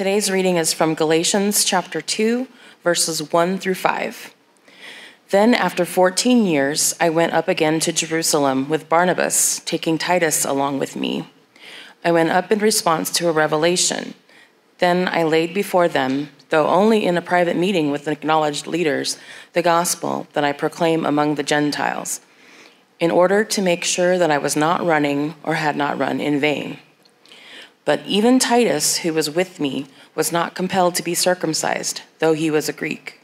Today's reading is from Galatians chapter 2, verses 1 through 5. Then, after 14 years, I went up again to Jerusalem with Barnabas, taking Titus along with me. I went up in response to a revelation. Then I laid before them, though only in a private meeting with acknowledged leaders, the gospel that I proclaim among the Gentiles, in order to make sure that I was not running or had not run in vain. But even Titus, who was with me, was not compelled to be circumcised, though he was a Greek.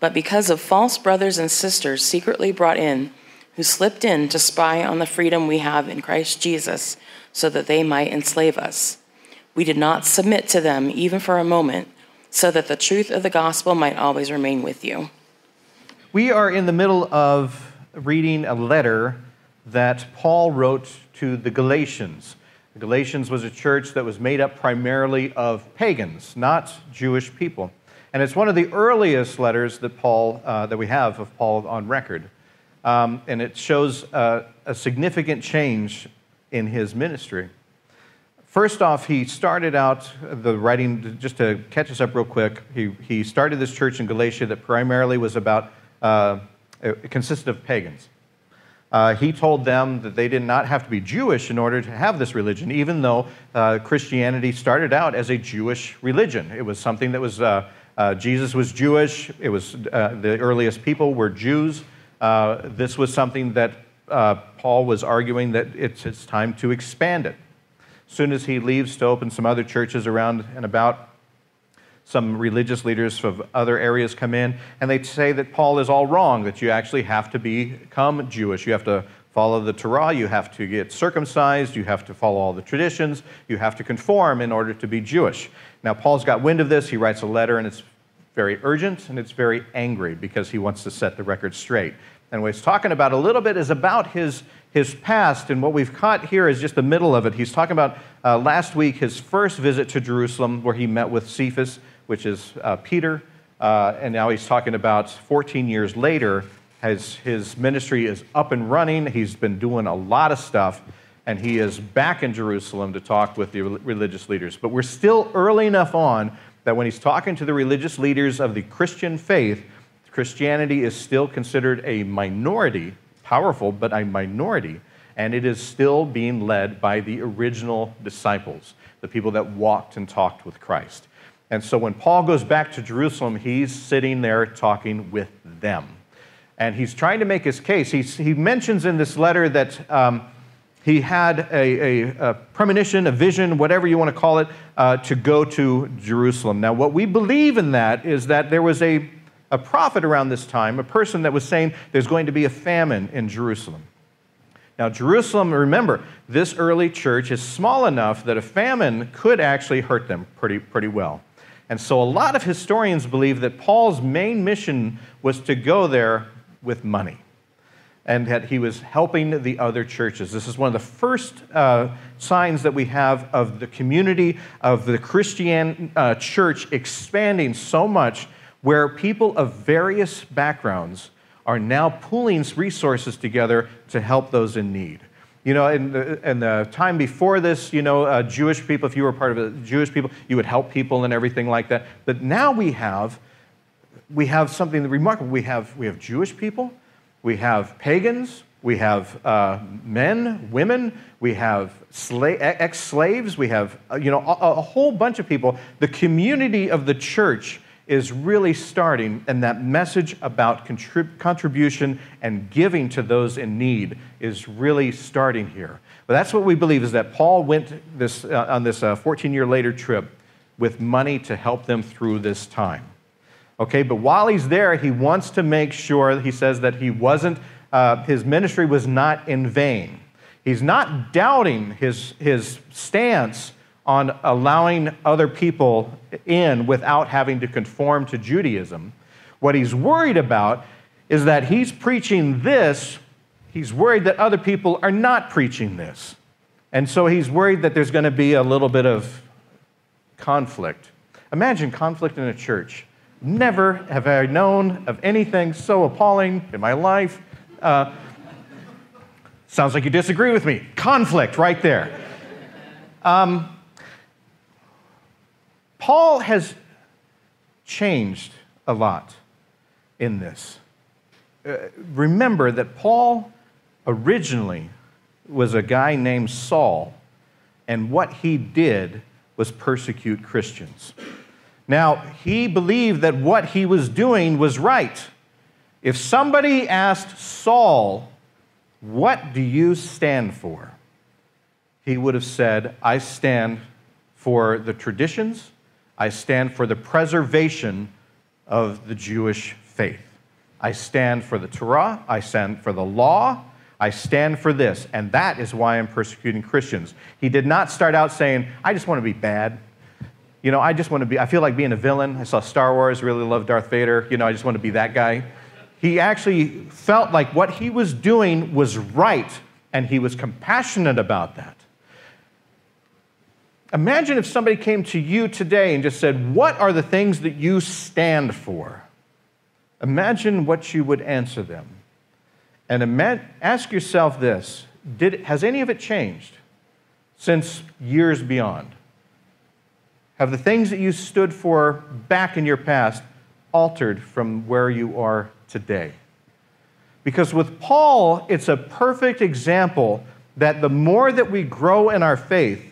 But because of false brothers and sisters secretly brought in, who slipped in to spy on the freedom we have in Christ Jesus, so that they might enslave us, we did not submit to them even for a moment, so that the truth of the gospel might always remain with you. We are in the middle of reading a letter that Paul wrote to the Galatians. Galatians was a church that was made up primarily of pagans, not Jewish people. And it's one of the earliest letters that Paul uh, that we have of Paul on record, um, and it shows uh, a significant change in his ministry. First off, he started out the writing just to catch us up real quick. He he started this church in Galatia that primarily was about uh, it consisted of pagans. Uh, he told them that they did not have to be Jewish in order to have this religion, even though uh, Christianity started out as a Jewish religion. It was something that was, uh, uh Jesus was Jewish, it was, uh, the earliest people were Jews. Uh, this was something that Paul was arguing that it's, it's time to expand it. As soon as he leaves to open some other churches around and about, some religious leaders from other areas come in and they say that Paul is all wrong, that you actually have to become Jewish. You have to follow the Torah, you have to get circumcised, you have to follow all the traditions, you have to conform in order to be Jewish. Now, Paul's got wind of this. He writes a letter and it's very urgent and it's very angry because he wants to set the record straight. And what he's talking about a little bit is about his, his past. And what we've caught here is just the middle of it. He's talking about uh, last week his first visit to Jerusalem where he met with Cephas which is uh, Peter. Uh, and now he's talking about 14 years later, his, his ministry is up and running. He's been doing a lot of stuff, and he is back in Jerusalem to talk with the religious leaders. But we're still early enough on that when he's talking to the religious leaders of the Christian faith, Christianity is still considered a minority, powerful, but a minority, and it is still being led by the original disciples, the people that walked and talked with Christ. And so when Paul goes back to Jerusalem, he's sitting there talking with them. And he's trying to make his case. He's, he mentions in this letter that um, he had a, a, a, premonition, a vision, whatever you want to call it, uh, to go to Jerusalem. Now, what we believe in that is that there was a, a prophet around this time, a person that was saying there's going to be a famine in Jerusalem. Now, Jerusalem, remember, this early church is small enough that a famine could actually hurt them pretty, pretty well. And so a lot of historians believe that Paul's main mission was to go there with money and that he was helping the other churches. This is one of the first uh, signs that we have of the community of the Christian uh, church expanding so much where people of various backgrounds are now pooling resources together to help those in need. You know, in the, in the time before this, you know, uh, Jewish people, if you were part of the Jewish people, you would help people and everything like that. But now we have, we have something remarkable. We have, we have Jewish people, we have pagans, we have uh, men, women, we have sla- ex slaves, we have, uh, you know, a, a whole bunch of people. The community of the church is really starting, and that message about contrib- contribution and giving to those in need is really starting here. But that's what we believe is that Paul went this, uh, on this 14 uh, year later trip with money to help them through this time. Okay, but while he's there, he wants to make sure, he says that he wasn't, uh, his ministry was not in vain. He's not doubting his, his stance on allowing other people in without having to conform to Judaism. What he's worried about is that he's preaching this, he's worried that other people are not preaching this. And so he's worried that there's going to be a little bit of conflict. Imagine conflict in a church. Never have I known of anything so appalling in my life. Uh, sounds like you disagree with me. Conflict right there. Um, Paul has changed a lot in this. Uh, remember that Paul originally was a guy named Saul, and what he did was persecute Christians. Now, he believed that what he was doing was right. If somebody asked Saul, What do you stand for? he would have said, I stand for the traditions, I stand for the preservation of the Jewish faith. I stand for the Torah, I stand for the law, I stand for this, and that is why I'm persecuting Christians. He did not start out saying, I just want to be bad. You know, I just want to be, I feel like being a villain. I saw Star Wars, really love Darth Vader. You know, I just want to be that guy. He actually felt like what he was doing was right, and he was compassionate about that. Imagine if somebody came to you today and just said, What are the things that you stand for? Imagine what you would answer them. And ima- ask yourself this Did, Has any of it changed since years beyond? Have the things that you stood for back in your past altered from where you are today? Because with Paul, it's a perfect example that the more that we grow in our faith,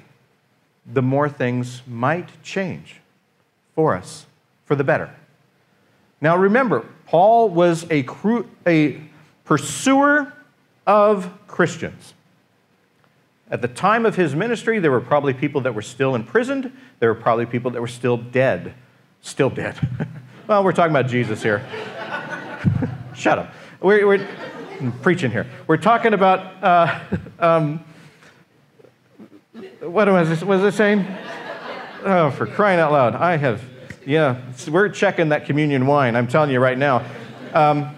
the more things might change for us for the better. Now remember, Paul was a, cru- a pursuer of Christians. At the time of his ministry, there were probably people that were still imprisoned. There were probably people that were still dead. Still dead. well, we're talking about Jesus here. Shut up. We're, we're preaching here. We're talking about uh, um, what was, was it saying? Oh, for crying out loud. I have, yeah, we're checking that communion wine, I'm telling you right now. Um,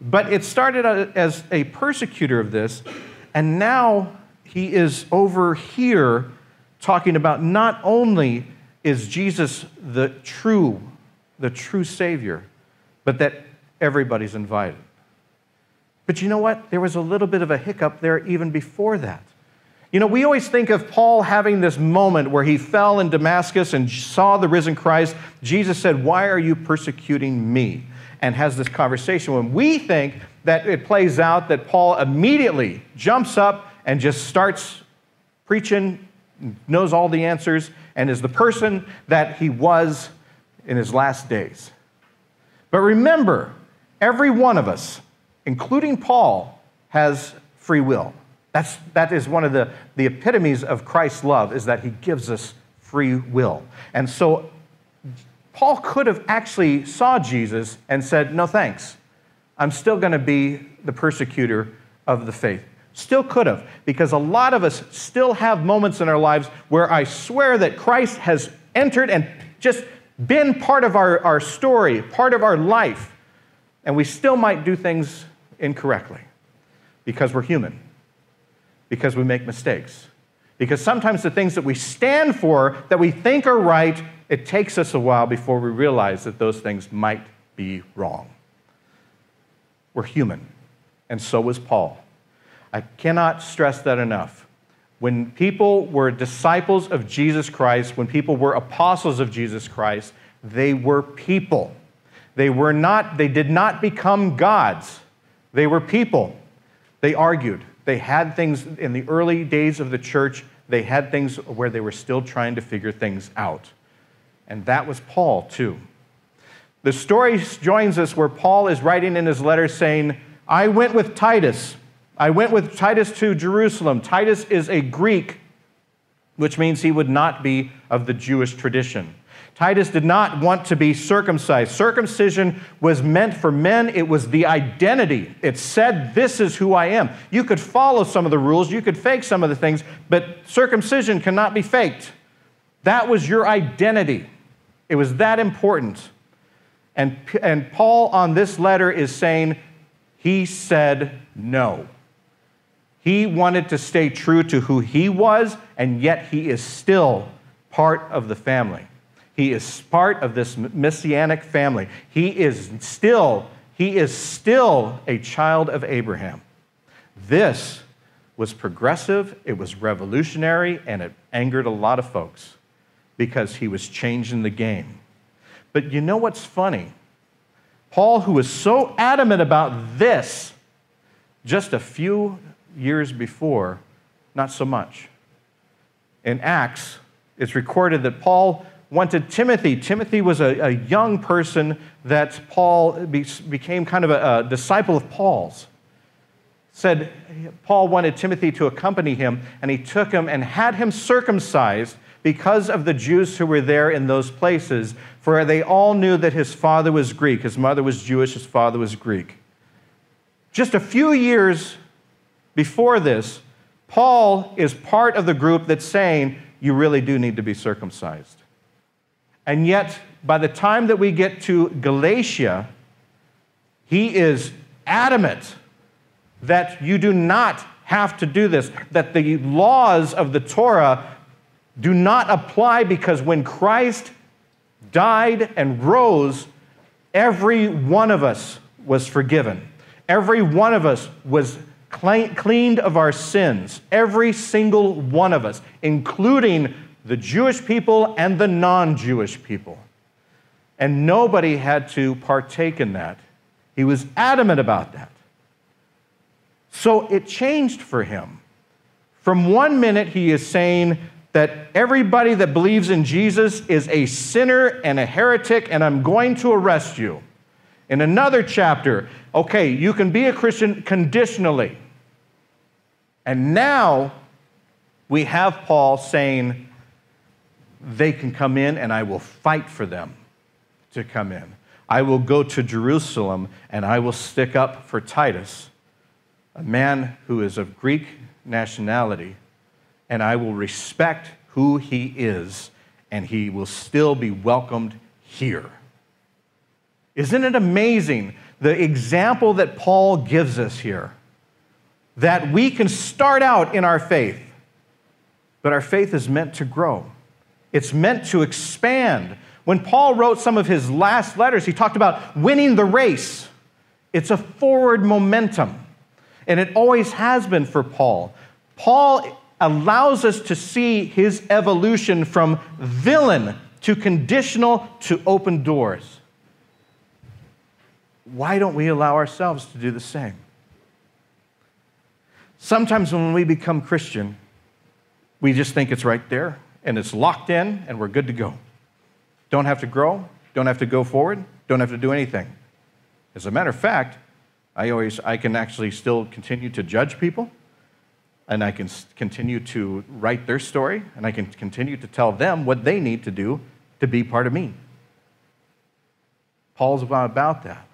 but it started as a persecutor of this, and now he is over here talking about not only is Jesus the true, the true Savior, but that everybody's invited. But you know what? There was a little bit of a hiccup there even before that. You know, we always think of Paul having this moment where he fell in Damascus and saw the risen Christ. Jesus said, Why are you persecuting me? And has this conversation. When we think that it plays out that Paul immediately jumps up and just starts preaching, knows all the answers, and is the person that he was in his last days. But remember, every one of us, including Paul, has free will. That's, that is one of the, the epitomes of Christ's love, is that he gives us free will. And so Paul could have actually saw Jesus and said, no thanks. I'm still going to be the persecutor of the faith. Still could have, because a lot of us still have moments in our lives where I swear that Christ has entered and just been part of our, our story, part of our life, and we still might do things incorrectly because we're human because we make mistakes. Because sometimes the things that we stand for, that we think are right, it takes us a while before we realize that those things might be wrong. We're human, and so was Paul. I cannot stress that enough. When people were disciples of Jesus Christ, when people were apostles of Jesus Christ, they were people. They were not, they did not become gods. They were people. They argued. They had things in the early days of the church, they had things where they were still trying to figure things out. And that was Paul, too. The story joins us where Paul is writing in his letter saying, I went with Titus. I went with Titus to Jerusalem. Titus is a Greek, which means he would not be of the Jewish tradition. Titus did not want to be circumcised. Circumcision was meant for men, it was the identity. It said, This is who I am. You could follow some of the rules, you could fake some of the things, but circumcision cannot be faked. That was your identity. It was that important. And, and Paul on this letter is saying, he said no. He wanted to stay true to who he was, and yet he is still part of the family. He is part of this messianic family. He is still, he is still a child of Abraham. This was progressive, it was revolutionary, and it angered a lot of folks. because he was changing the game. But you know what's funny? Paul, who was so adamant about this just a few years before, not so much. In Acts, it's recorded that Paul wanted Timothy. Timothy was a, a young person that Paul be, became kind of a, a disciple of Paul's. Said Paul wanted Timothy to accompany him, and he took him and had him circumcised because of the Jews who were there in those places, for they all knew that his father was Greek. His mother was Jewish, his father was Greek. Just a few years before this, Paul is part of the group that's saying, You really do need to be circumcised. And yet, by the time that we get to Galatia, he is adamant that you do not have to do this, that the laws of the Torah do not apply because when Christ died and rose, every one of us was forgiven. Every one of us was cleaned of our sins. Every single one of us, including the Jewish people and the non Jewish people. And nobody had to partake in that. He was adamant about that. So it changed for him. From one minute, he is saying that everybody that believes in Jesus is a sinner and a heretic, and I'm going to arrest you. In another chapter, okay, you can be a Christian conditionally. And now we have Paul saying, they can come in and I will fight for them to come in. I will go to Jerusalem and I will stick up for Titus, a man who is of Greek nationality, and I will respect who he is, and he will still be welcomed here. Isn't it amazing the example that Paul gives us here? That we can start out in our faith, but our faith is meant to grow. It's meant to expand. When Paul wrote some of his last letters, he talked about winning the race. It's a forward momentum, and it always has been for Paul. Paul allows us to see his evolution from villain to conditional to open doors. Why don't we allow ourselves to do the same? Sometimes when we become Christian, we just think it's right there and it's locked in and we're good to go. Don't have to grow, don't have to go forward, don't have to do anything. As a matter of fact, I always I can actually still continue to judge people and I can continue to write their story and I can continue to tell them what they need to do to be part of me. Paul's about that.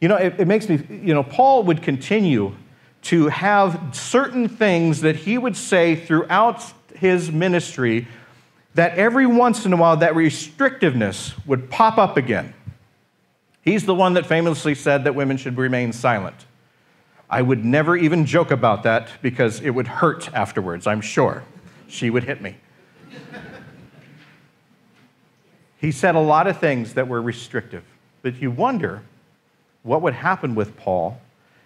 You know, it, it makes me, you know, Paul would continue to have certain things that he would say throughout his ministry that every once in a while that restrictiveness would pop up again. He's the one that famously said that women should remain silent. I would never even joke about that because it would hurt afterwards, I'm sure. She would hit me. he said a lot of things that were restrictive, but you wonder what would happen with Paul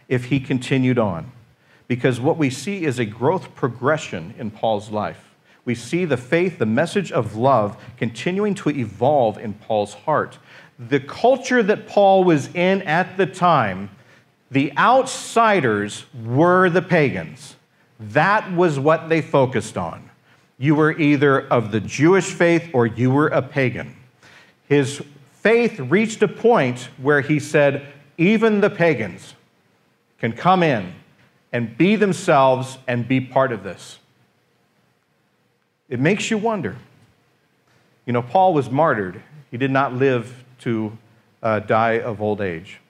if he continued on. Because what we see is a growth progression in Paul's life we see the faith, the message of love, continuing to evolve in Paul's heart. The culture that Paul was in at the time, the outsiders were the pagans. That was what they focused on. You were either of the Jewish faith or you were a pagan. His faith reached a point where he said, even the pagans can come in and be themselves and be part of this. It makes you wonder. You know, Paul was martyred, he did not live to uh, die of old age.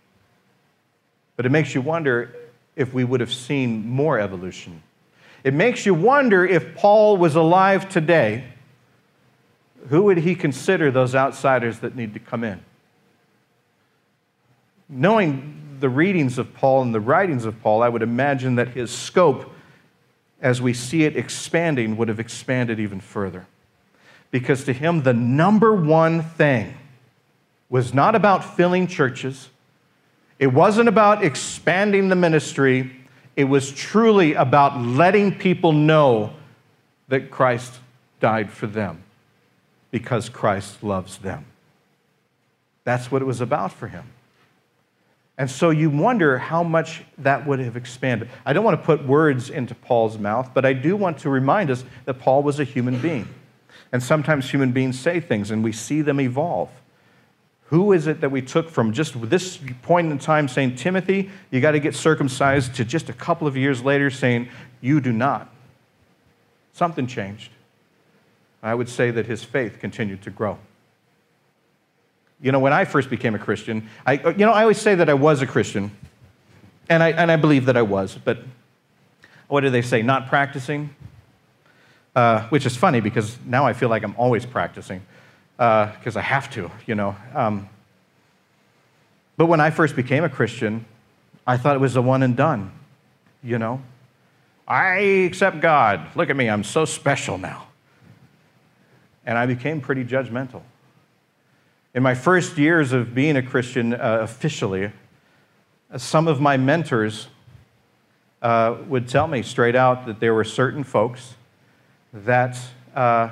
But it makes you wonder if we would have seen more evolution. It makes you wonder if Paul was alive today, who would he consider those outsiders that need to come in? Knowing the readings of Paul and the writings of Paul, I would imagine that his scope as we see it expanding, would have expanded even further. Because to him, the number one thing was not about filling churches, it wasn't about expanding the ministry, it was truly about letting people know that Christ died for them. because Christ loves them. That's what it was about for him. And so you wonder how much that would have expanded. I don't want to put words into Paul's mouth, but I do want to remind us that Paul was a human being. And sometimes human beings say things and we see them evolve. Who is it that we took from just this point in time saying, Timothy, you got to get circumcised, to just a couple of years later saying, you do not? Something changed. I would say that his faith continued to grow. You know, when I first became a Christian, I, you know, I always say that I was a Christian, and I, and I believe that I was, but what do they say? Not practicing? Uh, which is funny because now I feel like I'm always practicing because uh, I have to, you know. Um, but when I first became a Christian, I thought it was a one and done, you know. I accept God. Look at me, I'm so special now. And I became pretty judgmental. In my first years of being a Christian uh, officially, some of my mentors uh, would tell me straight out that there were certain folks that uh,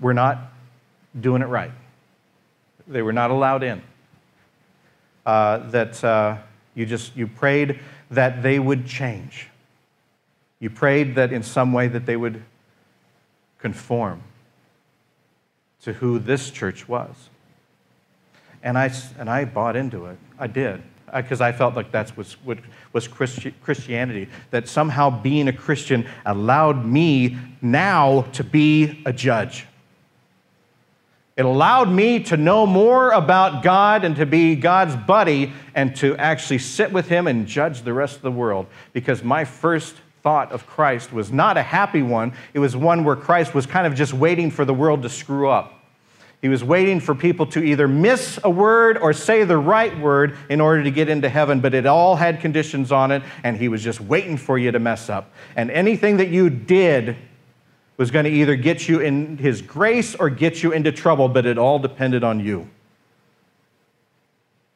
were not doing it right. They were not allowed in. Uh, that uh, you just you prayed that they would change. You prayed that in some way that they would conform to who this church was. And I, and I bought into it. I did. Because I, I, felt like that's what was, was Christi- Christianity. That somehow being a Christian allowed me now to be a judge. It allowed me to know more about God and to be God's buddy and to actually sit with Him and judge the rest of the world. Because my first thought of Christ was not a happy one, it was one where Christ was kind of just waiting for the world to screw up. He was waiting for people to either miss a word or say the right word in order to get into heaven, but it all had conditions on it, and he was just waiting for you to mess up. And anything that you did was going to either get you in his grace or get you into trouble, but it all depended on you.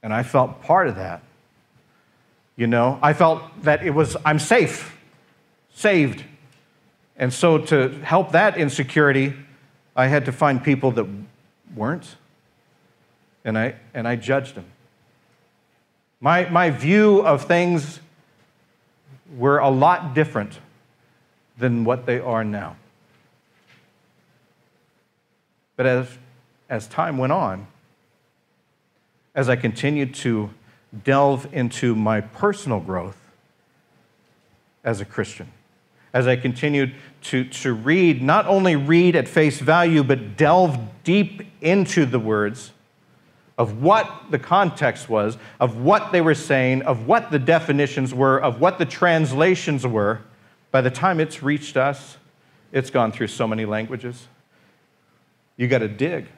And I felt part of that. You know, I felt that it was, I'm safe saved. And so, to help that insecurity, I had to find people that weren't, and I, and I judged them. My, my view of things were a lot different than what they are now. But as, as time went on, as I continued to delve into my personal growth as a Christian, as I continued to, to read, not only read at face value, but delve deep into the words of what the context was, of what they were saying, of what the definitions were, of what the translations were, by the time it's reached us, it's gone through so many languages. You got to dig.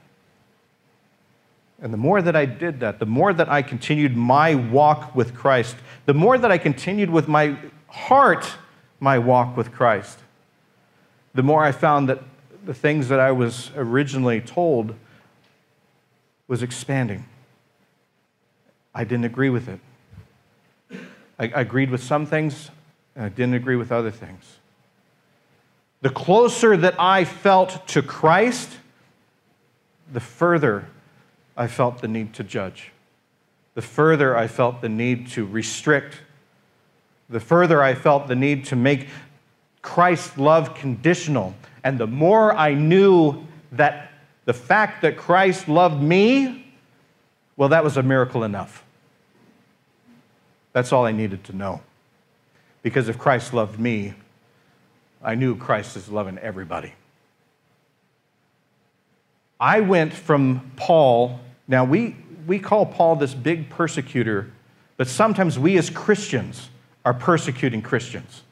And the more that I did that, the more that I continued my walk with Christ, the more that I continued with my heart my walk with Christ, the more I found that the things that I was originally told was expanding. I didn't agree with it. I, agreed with some things, and I didn't agree with other things. The closer that I felt to Christ, the further I felt the need to judge. The further I felt the need to restrict the further I felt the need to make Christ's love conditional. And the more I knew that the fact that Christ loved me, well, that was a miracle enough. That's all I needed to know. Because if Christ loved me, I knew Christ is loving everybody. I went from Paul, now we, we call Paul this big persecutor, but sometimes we as Christians, are persecuting Christians.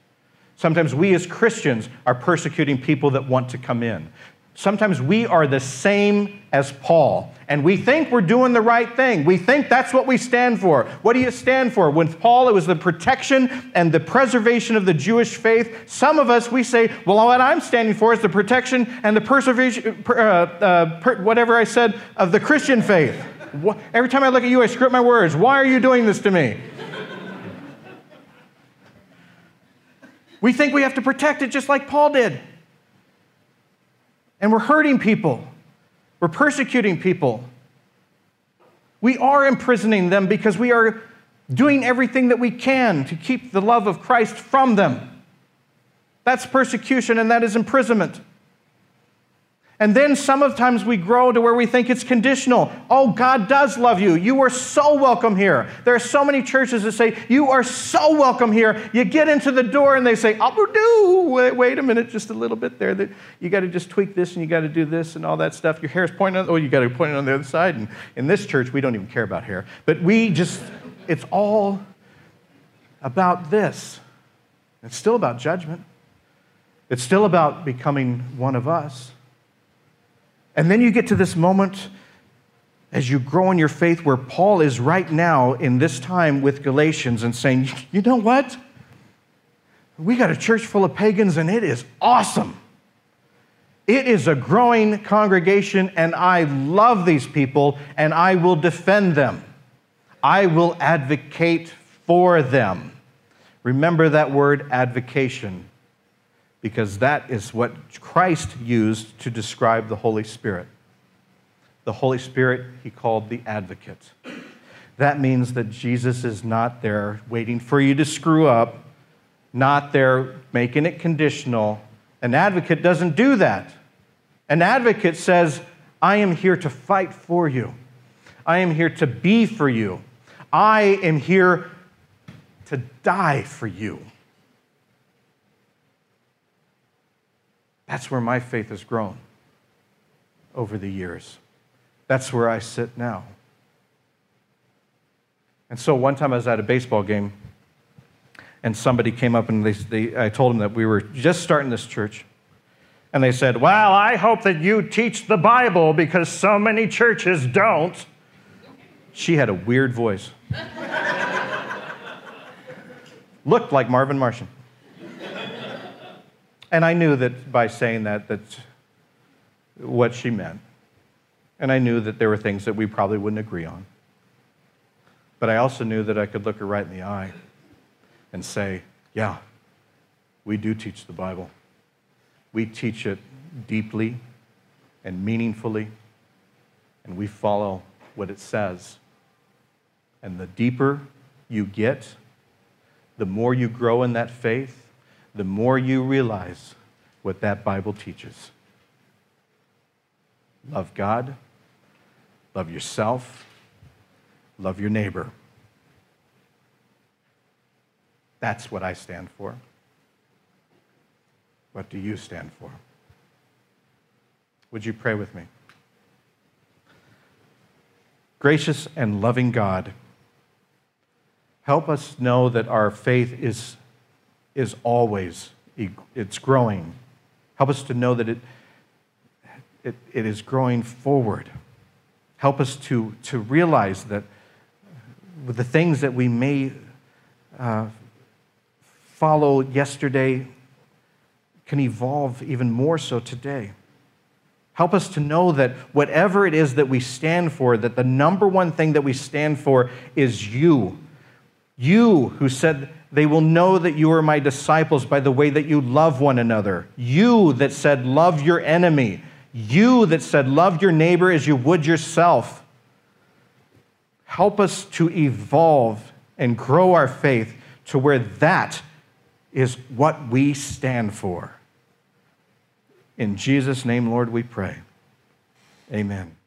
Sometimes we as Christians are persecuting people that want to come in. Sometimes we are the same as Paul, and we think we're doing the right thing. We think that's what we stand for. What do you stand for? With Paul, it was the protection and the preservation of the Jewish faith. Some of us, we say, well, what I'm standing for is the protection and the preservation, uh, uh, per, whatever I said, of the Christian faith. Every time I look at you, I script my words. Why are you doing this to me? We think we have to protect it just like Paul did. And we're hurting people, we're persecuting people. We are imprisoning them because we are doing everything that we can to keep the love of Christ from them. That's persecution and that is imprisonment. And then sometimes we grow to where we think it's conditional. Oh, God does love you. You are so welcome here. There are so many churches that say, You are so welcome here. You get into the door and they say, Oh, do. Wait, wait a minute, just a little bit there. You got to just tweak this and you got to do this and all that stuff. Your hair's pointing oh, you got to point it on the other side. And in this church, we don't even care about hair. But we just, it's all about this. It's still about judgment, it's still about becoming one of us. And then you get to this moment as you grow in your faith where Paul is right now in this time with Galatians and saying, you know what? We got a church full of pagans and it is awesome. It is a growing congregation and I love these people and I will defend them. I will advocate for them. Remember that word advocation because that is what Christ used to describe the Holy Spirit. The Holy Spirit he called the advocate. That means that Jesus is not there waiting for you to screw up, not there making it conditional. An advocate doesn't do that. An advocate says, I am here to fight for you. I am here to be for you. I am here to die for you. That's where my faith has grown over the years. That's where I sit now. And so one time I was at a baseball game, and somebody came up and they, they, I told them that we were just starting this church. And they said, Well, I hope that you teach the Bible because so many churches don't. She had a weird voice. Looked like Marvin Martian. And I knew that by saying that, that's what she meant. And I knew that there were things that we probably wouldn't agree on. But I also knew that I could look her right in the eye and say, yeah, we do teach the Bible. We teach it deeply and meaningfully, and we follow what it says. And the deeper you get, the more you grow in that faith, the more you realize what that Bible teaches. Love God, love yourself, love your neighbor. That's what I stand for. What do you stand for? Would you pray with me? Gracious and loving God, help us know that our faith is is always it's growing. Help us to know that it, it, it is growing forward. Help us to, to realize that the things that we may uh, follow yesterday can evolve even more so today. Help us to know that whatever it is that we stand for, that the number one thing that we stand for is you. You who said they will know that you are my disciples by the way that you love one another. You that said, Love your enemy. You that said, Love your neighbor as you would yourself. Help us to evolve and grow our faith to where that is what we stand for. In Jesus' name, Lord, we pray. Amen.